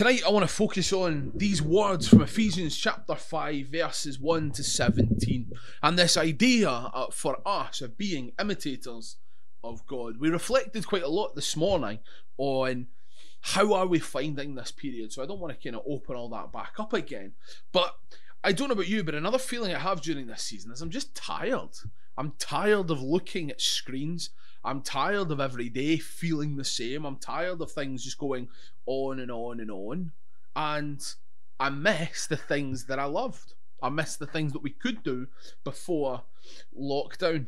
Tonight, I want to focus on these words from Ephesians chapter 5, verses 1 to 17, and this idea uh, for us of being imitators of God. We reflected quite a lot this morning on how are we finding this period, so I don't want to kind of open all that back up again. But I don't know about you, but another feeling I have during this season is I'm just tired. I'm tired of looking at screens. I'm tired of every day feeling the same. I'm tired of things just going on and on and on. And I miss the things that I loved. I miss the things that we could do before lockdown.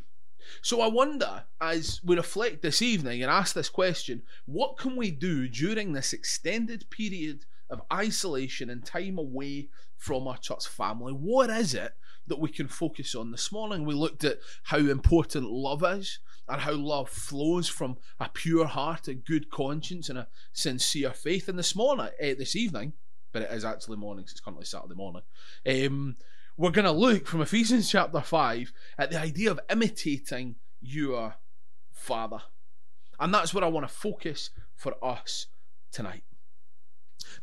So I wonder, as we reflect this evening and ask this question, what can we do during this extended period of isolation and time away from our church family? What is it that we can focus on? This morning we looked at how important love is and how love flows from a pure heart, a good conscience, and a sincere faith. And this morning, uh, this evening, but it is actually morning, so it's currently Saturday morning. Um, we're going to look from Ephesians chapter 5 at the idea of imitating your Father. And that's where I want to focus for us tonight.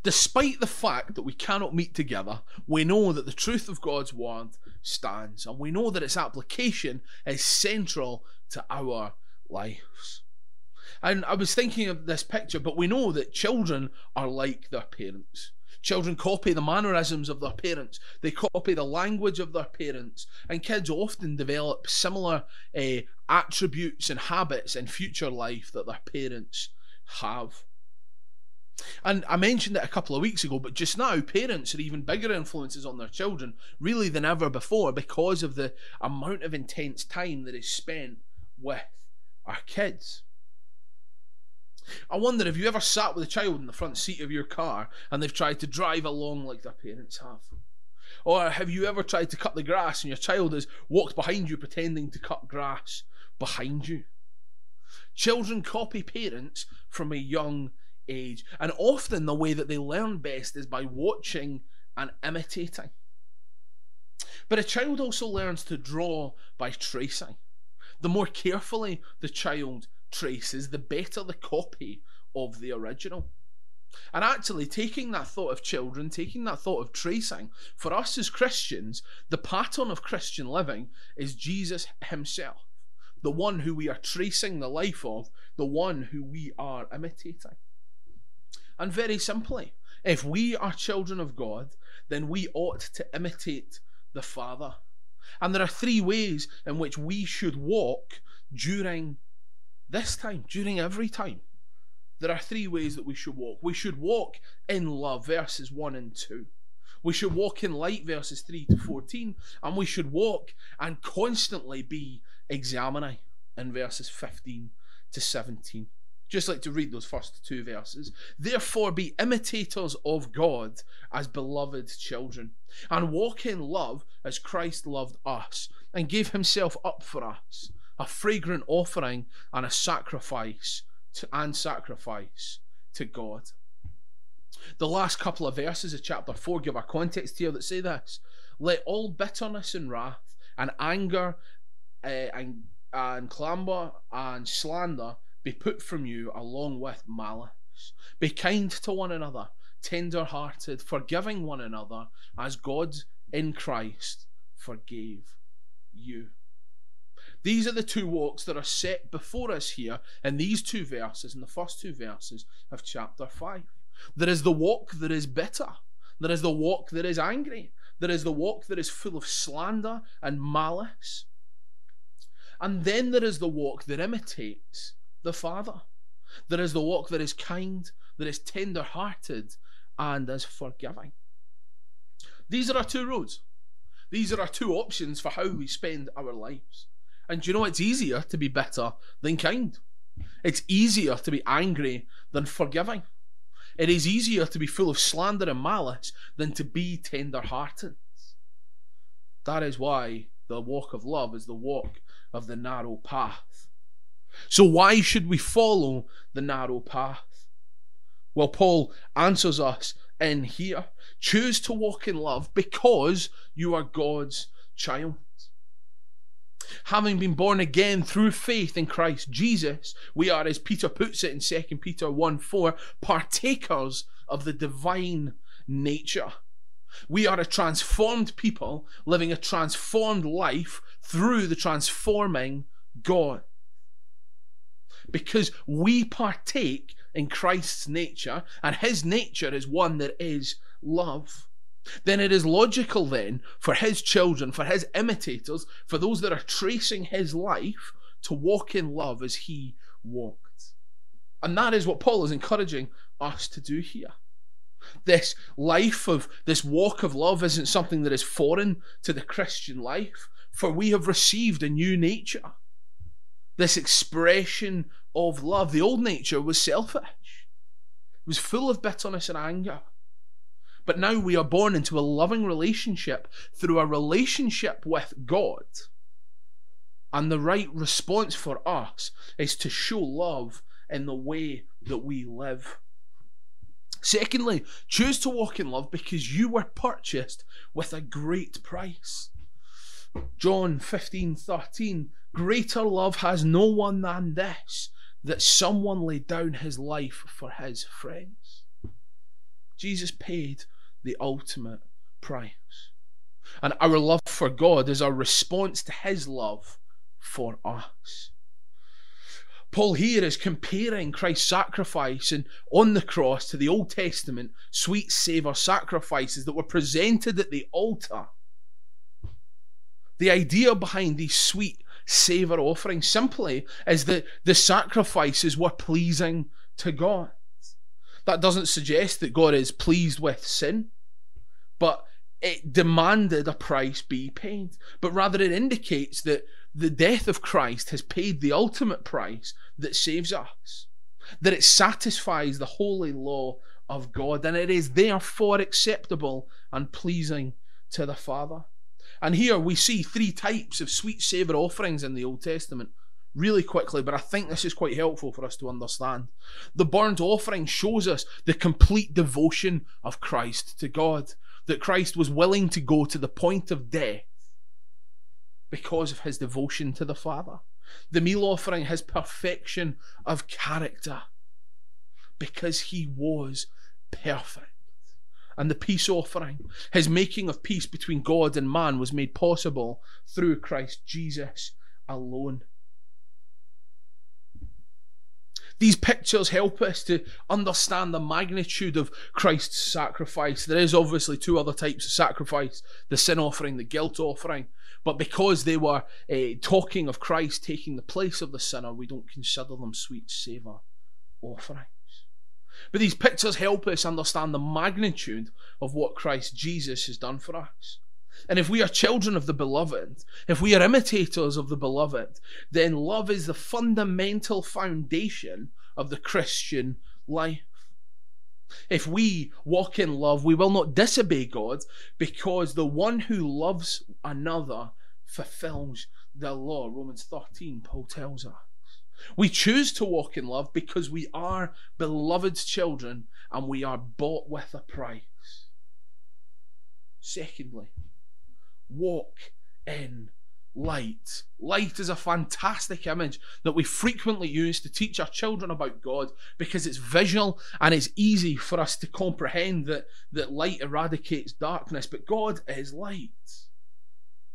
Despite the fact that we cannot meet together, we know that the truth of God's word stands, and we know that its application is central to our lives. And I was thinking of this picture, but we know that children are like their parents. Children copy the mannerisms of their parents, they copy the language of their parents, and kids often develop similar uh, attributes and habits in future life that their parents have. And I mentioned it a couple of weeks ago, but just now, parents are even bigger influences on their children, really, than ever before, because of the amount of intense time that is spent with our kids. I wonder if you ever sat with a child in the front seat of your car and they've tried to drive along like their parents have. Or have you ever tried to cut the grass and your child has walked behind you pretending to cut grass behind you? Children copy parents from a young age, and often the way that they learn best is by watching and imitating. But a child also learns to draw by tracing. The more carefully the child traces, the better the copy of the original. And actually, taking that thought of children, taking that thought of tracing, for us as Christians, the pattern of Christian living is Jesus Himself, the one who we are tracing the life of, the one who we are imitating. And very simply, if we are children of God, then we ought to imitate the Father. And there are three ways in which we should walk during this time, during every time. There are three ways that we should walk. We should walk in love, verses 1 and 2. We should walk in light, verses 3 to 14. And we should walk and constantly be examining, in verses 15 to 17. Just like to read those first two verses. Therefore, be imitators of God as beloved children, and walk in love as Christ loved us and gave himself up for us, a fragrant offering and a sacrifice to, and sacrifice to God. The last couple of verses of chapter 4 give a context here that say this Let all bitterness and wrath and anger uh, and, and clamor and slander be put from you along with malice. Be kind to one another, tender hearted, forgiving one another, as God in Christ forgave you. These are the two walks that are set before us here in these two verses, in the first two verses of chapter 5. There is the walk that is bitter, there is the walk that is angry, there is the walk that is full of slander and malice. And then there is the walk that imitates the Father. There is the walk that is kind, that is tender hearted, and is forgiving. These are our two roads. These are our two options for how we spend our lives. And you know, it's easier to be bitter than kind. It's easier to be angry than forgiving. It is easier to be full of slander and malice than to be tender hearted. That is why the walk of love is the walk of the narrow path. So, why should we follow the narrow path? Well, Paul answers us in here choose to walk in love because you are God's child. Having been born again through faith in Christ Jesus, we are, as Peter puts it in 2 Peter 1 4, partakers of the divine nature. We are a transformed people living a transformed life through the transforming God. Because we partake in Christ's nature, and his nature is one that is love. Then it is logical, then, for his children, for his imitators, for those that are tracing his life, to walk in love as he walked. And that is what Paul is encouraging us to do here. This life of this walk of love isn't something that is foreign to the Christian life, for we have received a new nature. This expression of love. The old nature was selfish, it was full of bitterness and anger. But now we are born into a loving relationship through a relationship with God. And the right response for us is to show love in the way that we live. Secondly, choose to walk in love because you were purchased with a great price. John 15 13. Greater love has no one than this, that someone laid down his life for his friends. Jesus paid the ultimate price. And our love for God is our response to his love for us. Paul here is comparing Christ's sacrifice and on the cross to the Old Testament sweet savour sacrifices that were presented at the altar. The idea behind these sweet savour offering simply is that the sacrifices were pleasing to God. That doesn't suggest that God is pleased with sin, but it demanded a price be paid. But rather, it indicates that the death of Christ has paid the ultimate price that saves us, that it satisfies the holy law of God, and it is therefore acceptable and pleasing to the Father. And here we see three types of sweet savour offerings in the Old Testament really quickly, but I think this is quite helpful for us to understand. The burnt offering shows us the complete devotion of Christ to God, that Christ was willing to go to the point of death because of his devotion to the Father. The meal offering, his perfection of character, because he was perfect. And the peace offering, his making of peace between God and man, was made possible through Christ Jesus alone. These pictures help us to understand the magnitude of Christ's sacrifice. There is obviously two other types of sacrifice the sin offering, the guilt offering. But because they were uh, talking of Christ taking the place of the sinner, we don't consider them sweet savour offerings. But these pictures help us understand the magnitude of what Christ Jesus has done for us. And if we are children of the beloved, if we are imitators of the beloved, then love is the fundamental foundation of the Christian life. If we walk in love, we will not disobey God because the one who loves another fulfills the law. Romans 13, Paul tells us. We choose to walk in love because we are beloved's children and we are bought with a price. Secondly, walk in light. Light is a fantastic image that we frequently use to teach our children about God because it's visual and it's easy for us to comprehend that, that light eradicates darkness. But God is light.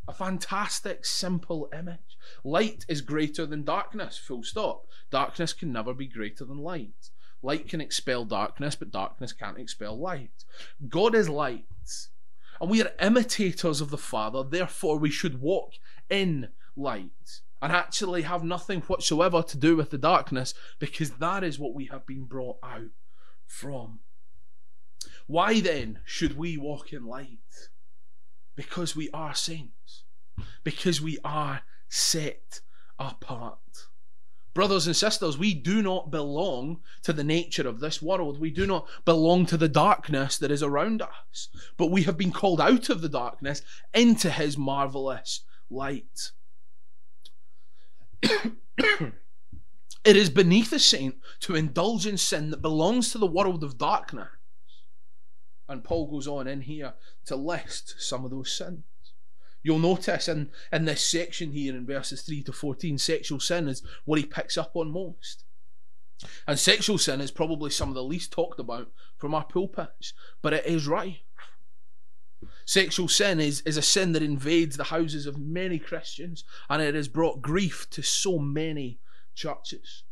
A fantastic, simple image. Light is greater than darkness, full stop. Darkness can never be greater than light. Light can expel darkness, but darkness can't expel light. God is light. And we are imitators of the Father, therefore we should walk in light and actually have nothing whatsoever to do with the darkness because that is what we have been brought out from. Why then should we walk in light? Because we are saints, because we are set apart. Brothers and sisters, we do not belong to the nature of this world. We do not belong to the darkness that is around us. But we have been called out of the darkness into his marvelous light. it is beneath a saint to indulge in sin that belongs to the world of darkness. And Paul goes on in here to list some of those sins. You'll notice in, in this section here in verses 3 to 14, sexual sin is what he picks up on most. And sexual sin is probably some of the least talked about from our pulpits, but it is right. Sexual sin is, is a sin that invades the houses of many Christians and it has brought grief to so many churches.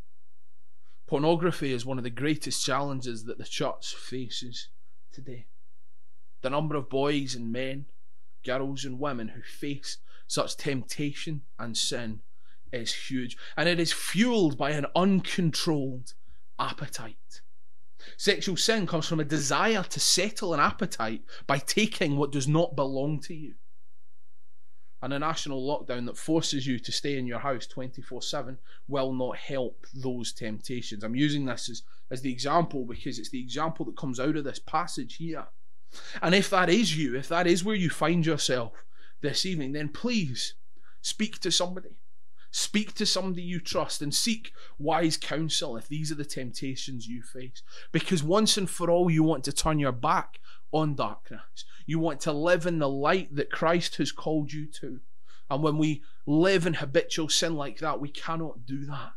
Pornography is one of the greatest challenges that the church faces today. The number of boys and men, girls and women who face such temptation and sin is huge, and it is fueled by an uncontrolled appetite. Sexual sin comes from a desire to settle an appetite by taking what does not belong to you. And a national lockdown that forces you to stay in your house 24 7 will not help those temptations. I'm using this as, as the example because it's the example that comes out of this passage here. And if that is you, if that is where you find yourself this evening, then please speak to somebody. Speak to somebody you trust and seek wise counsel if these are the temptations you face. Because once and for all, you want to turn your back on darkness. You want to live in the light that Christ has called you to. And when we live in habitual sin like that, we cannot do that.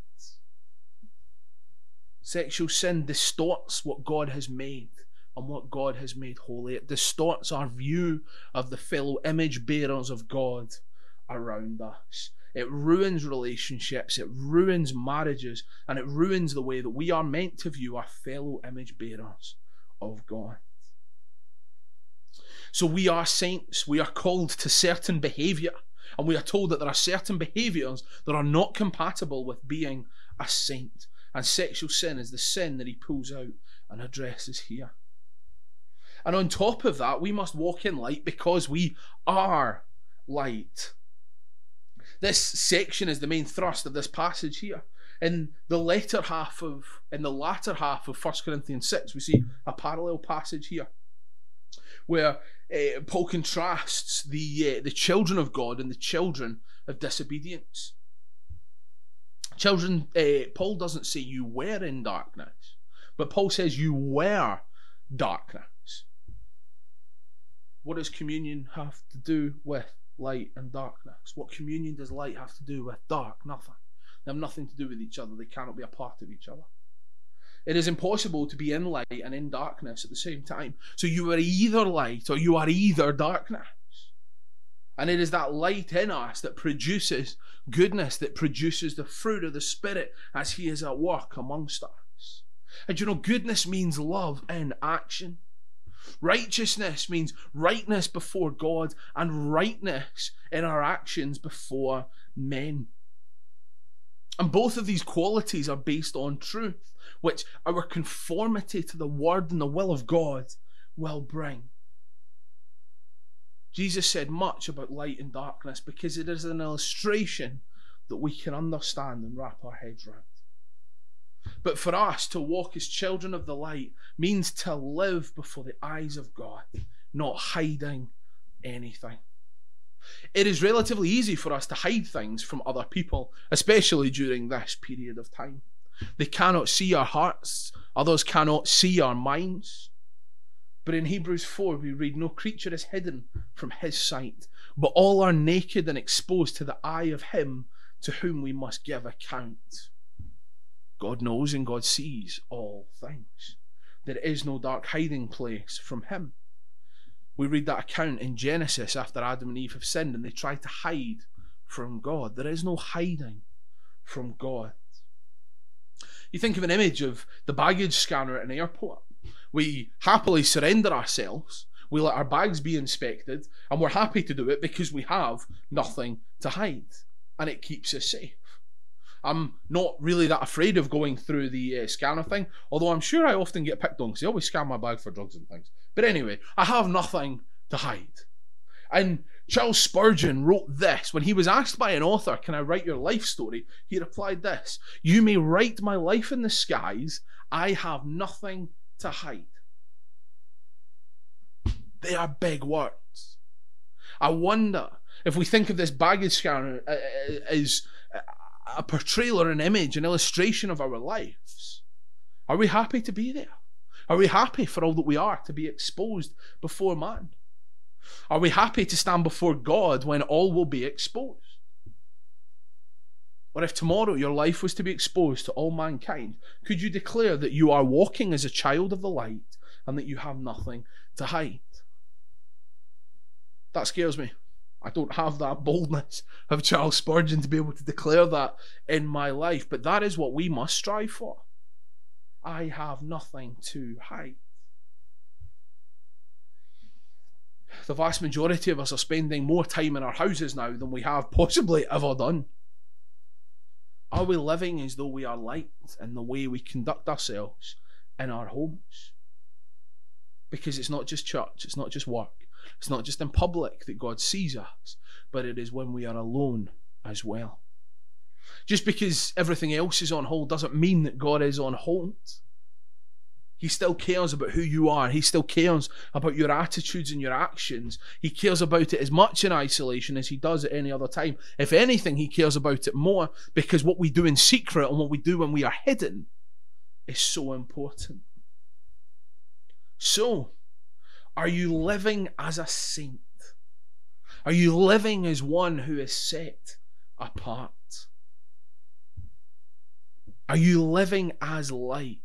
Sexual sin distorts what God has made and what God has made holy. It distorts our view of the fellow image bearers of God around us. It ruins relationships, it ruins marriages, and it ruins the way that we are meant to view our fellow image bearers of God. So we are saints, we are called to certain behavior, and we are told that there are certain behaviors that are not compatible with being a saint. And sexual sin is the sin that he pulls out and addresses here. And on top of that, we must walk in light because we are light. This section is the main thrust of this passage here. In the latter half of in the latter half of 1 Corinthians 6, we see a parallel passage here where uh, Paul contrasts the uh, the children of God and the children of disobedience. Children, uh, Paul doesn't say you were in darkness, but Paul says you were darkness. What does communion have to do with light and darkness. What communion does light have to do with dark? Nothing. They have nothing to do with each other. They cannot be a part of each other. It is impossible to be in light and in darkness at the same time. So you are either light or you are either darkness. And it is that light in us that produces goodness, that produces the fruit of the Spirit as He is at work amongst us. And you know, goodness means love in action. Righteousness means rightness before God and rightness in our actions before men. And both of these qualities are based on truth, which our conformity to the Word and the will of God will bring. Jesus said much about light and darkness because it is an illustration that we can understand and wrap our heads around. But for us to walk as children of the light means to live before the eyes of God, not hiding anything. It is relatively easy for us to hide things from other people, especially during this period of time. They cannot see our hearts, others cannot see our minds. But in Hebrews 4, we read, No creature is hidden from his sight, but all are naked and exposed to the eye of him to whom we must give account. God knows and God sees all things. There is no dark hiding place from Him. We read that account in Genesis after Adam and Eve have sinned and they try to hide from God. There is no hiding from God. You think of an image of the baggage scanner at an airport. We happily surrender ourselves, we let our bags be inspected, and we're happy to do it because we have nothing to hide. And it keeps us safe. I'm not really that afraid of going through the uh, scanner thing, although I'm sure I often get picked on because they always scan my bag for drugs and things. But anyway, I have nothing to hide. And Charles Spurgeon wrote this when he was asked by an author, Can I write your life story? He replied this You may write my life in the skies, I have nothing to hide. They are big words. I wonder if we think of this baggage scanner uh, uh, as a portrayal or an image, an illustration of our lives? Are we happy to be there? Are we happy for all that we are to be exposed before man? Are we happy to stand before God when all will be exposed? Or if tomorrow your life was to be exposed to all mankind, could you declare that you are walking as a child of the light and that you have nothing to hide? That scares me. I don't have that boldness of Charles Spurgeon to be able to declare that in my life, but that is what we must strive for. I have nothing to hide. The vast majority of us are spending more time in our houses now than we have possibly ever done. Are we living as though we are light in the way we conduct ourselves in our homes? Because it's not just church, it's not just work, it's not just in public that God sees us, but it is when we are alone as well. Just because everything else is on hold doesn't mean that God is on hold. He still cares about who you are. He still cares about your attitudes and your actions. He cares about it as much in isolation as he does at any other time. If anything, he cares about it more because what we do in secret and what we do when we are hidden is so important. So, are you living as a saint? Are you living as one who is set apart? Are you living as light?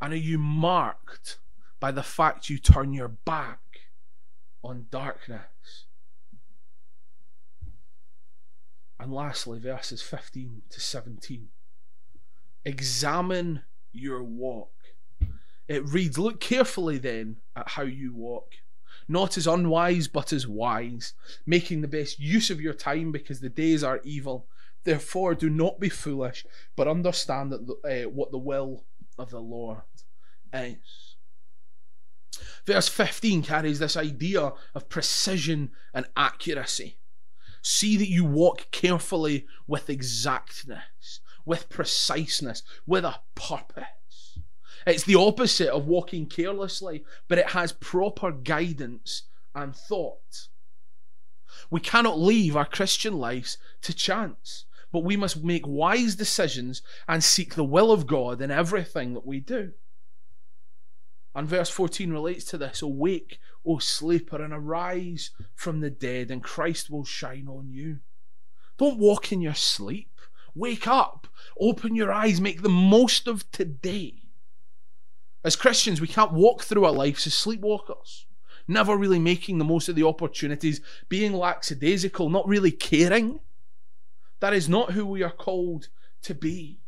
And are you marked by the fact you turn your back on darkness? And lastly, verses 15 to 17. Examine your walk. It reads, Look carefully then at how you walk, not as unwise, but as wise, making the best use of your time because the days are evil. Therefore, do not be foolish, but understand that uh, what the will of the Lord is. Verse 15 carries this idea of precision and accuracy. See that you walk carefully with exactness, with preciseness, with a purpose. It's the opposite of walking carelessly, but it has proper guidance and thought. We cannot leave our Christian lives to chance, but we must make wise decisions and seek the will of God in everything that we do. And verse 14 relates to this Awake, O sleeper, and arise from the dead, and Christ will shine on you. Don't walk in your sleep. Wake up. Open your eyes. Make the most of today. As Christians, we can't walk through our lives as sleepwalkers, never really making the most of the opportunities, being lackadaisical, not really caring. That is not who we are called to be.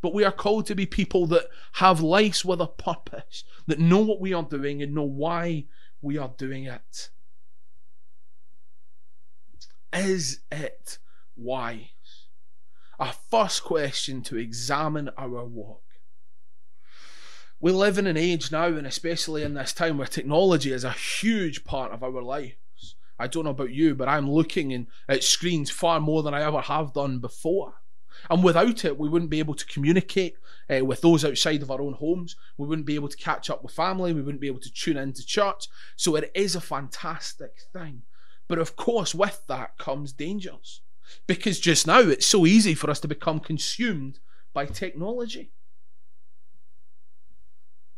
But we are called to be people that have lives with a purpose, that know what we are doing and know why we are doing it. Is it wise? Our first question to examine our walk. We live in an age now, and especially in this time where technology is a huge part of our lives. I don't know about you, but I'm looking in, at screens far more than I ever have done before. And without it, we wouldn't be able to communicate uh, with those outside of our own homes. We wouldn't be able to catch up with family. We wouldn't be able to tune into church. So it is a fantastic thing. But of course, with that comes dangers. Because just now, it's so easy for us to become consumed by technology.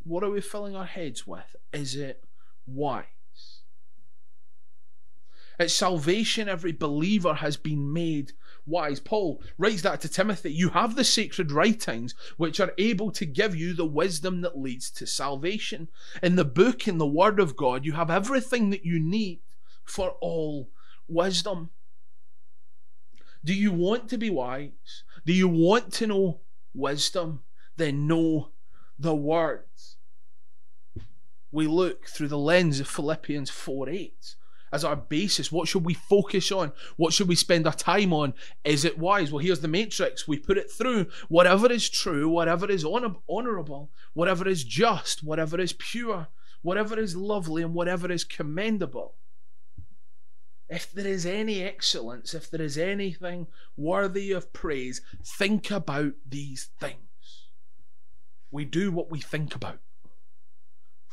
What are we filling our heads with? Is it wise? At salvation, every believer has been made wise. Paul writes that to Timothy. You have the sacred writings which are able to give you the wisdom that leads to salvation. In the book, in the Word of God, you have everything that you need for all wisdom. Do you want to be wise? Do you want to know wisdom? Then know the words. We look through the lens of Philippians 4 8 as our basis. What should we focus on? What should we spend our time on? Is it wise? Well, here's the matrix. We put it through whatever is true, whatever is honorable, whatever is just, whatever is pure, whatever is lovely, and whatever is commendable. If there is any excellence, if there is anything worthy of praise, think about these things. We do what we think about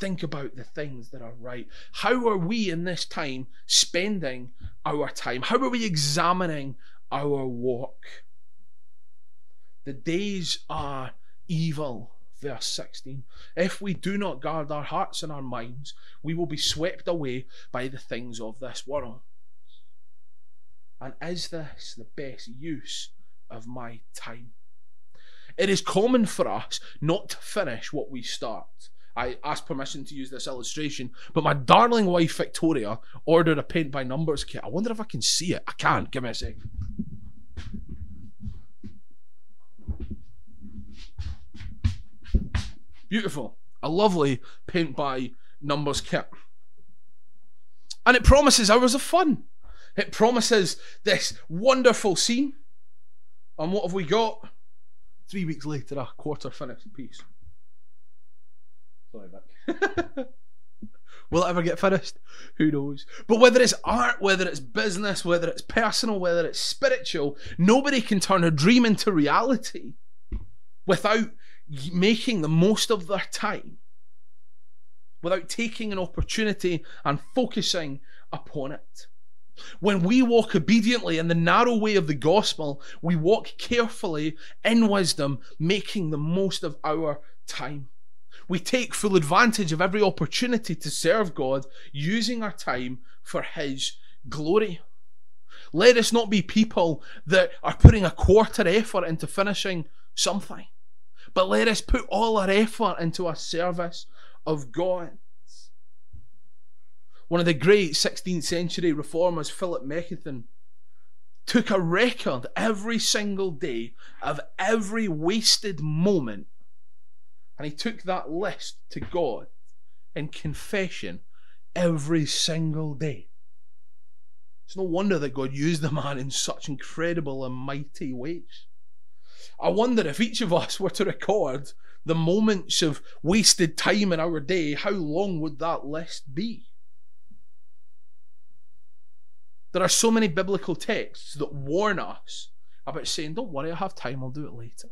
think about the things that are right. How are we in this time spending our time? How are we examining our walk? The days are evil. Verse 16. If we do not guard our hearts and our minds, we will be swept away by the things of this world. And is this the best use of my time? It is common for us not to finish what we start. I asked permission to use this illustration, but my darling wife Victoria ordered a paint by numbers kit. I wonder if I can see it. I can. Give me a sec. Beautiful. A lovely paint by numbers kit. And it promises hours of fun. It promises this wonderful scene. And what have we got? Three weeks later, a quarter finished piece. Sorry, Vic. Will it ever get finished? Who knows? But whether it's art, whether it's business, whether it's personal, whether it's spiritual, nobody can turn a dream into reality without making the most of their time, without taking an opportunity and focusing upon it. When we walk obediently in the narrow way of the gospel, we walk carefully in wisdom, making the most of our time. We take full advantage of every opportunity to serve God, using our time for His glory. Let us not be people that are putting a quarter effort into finishing something, but let us put all our effort into a service of God. One of the great 16th century reformers, Philip Melanchthon, took a record every single day of every wasted moment and he took that list to God in confession every single day. It's no wonder that God used the man in such incredible and mighty ways. I wonder if each of us were to record the moments of wasted time in our day, how long would that list be? There are so many biblical texts that warn us about saying, Don't worry, I have time, I'll do it later.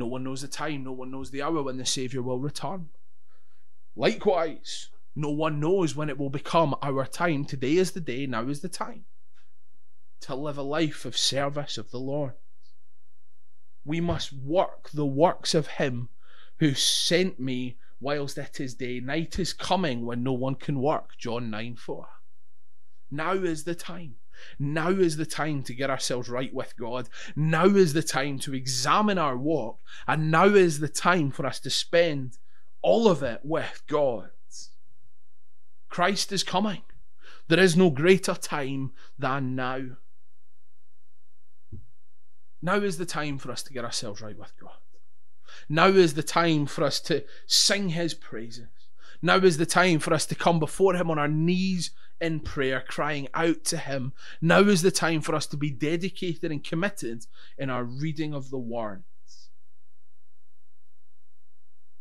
No one knows the time, no one knows the hour when the Saviour will return. Likewise, no one knows when it will become our time. Today is the day, now is the time to live a life of service of the Lord. We must work the works of Him who sent me whilst it is day. Night is coming when no one can work. John 9 4. Now is the time. Now is the time to get ourselves right with God. Now is the time to examine our walk. And now is the time for us to spend all of it with God. Christ is coming. There is no greater time than now. Now is the time for us to get ourselves right with God. Now is the time for us to sing His praises. Now is the time for us to come before Him on our knees in prayer, crying out to Him. Now is the time for us to be dedicated and committed in our reading of the words.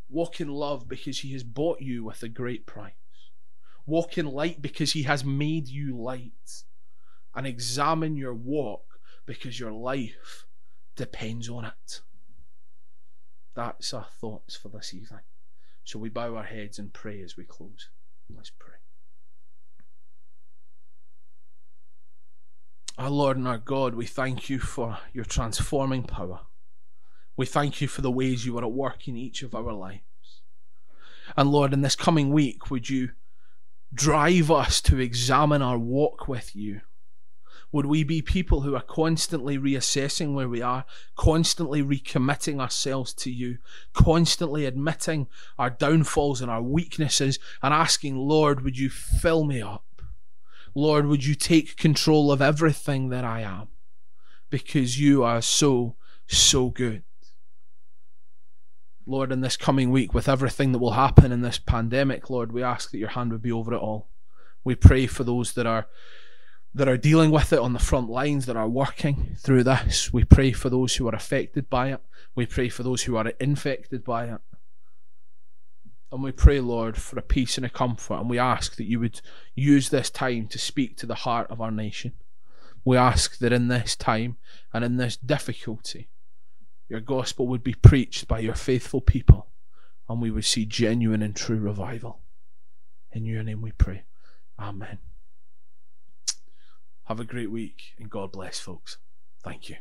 Walk in love because He has bought you with a great price. Walk in light because He has made you light. And examine your walk because your life depends on it. That's our thoughts for this evening. Shall we bow our heads and pray as we close? Let's pray. Our Lord and our God, we thank you for your transforming power. We thank you for the ways you are at work in each of our lives. And Lord, in this coming week, would you drive us to examine our walk with you? Would we be people who are constantly reassessing where we are, constantly recommitting ourselves to you, constantly admitting our downfalls and our weaknesses, and asking, Lord, would you fill me up? Lord, would you take control of everything that I am? Because you are so, so good. Lord, in this coming week, with everything that will happen in this pandemic, Lord, we ask that your hand would be over it all. We pray for those that are that are dealing with it on the front lines, that are working through this. We pray for those who are affected by it. We pray for those who are infected by it. And we pray, Lord, for a peace and a comfort. And we ask that you would use this time to speak to the heart of our nation. We ask that in this time and in this difficulty, your gospel would be preached by your faithful people and we would see genuine and true revival. In your name we pray. Amen. Have a great week and God bless, folks. Thank you.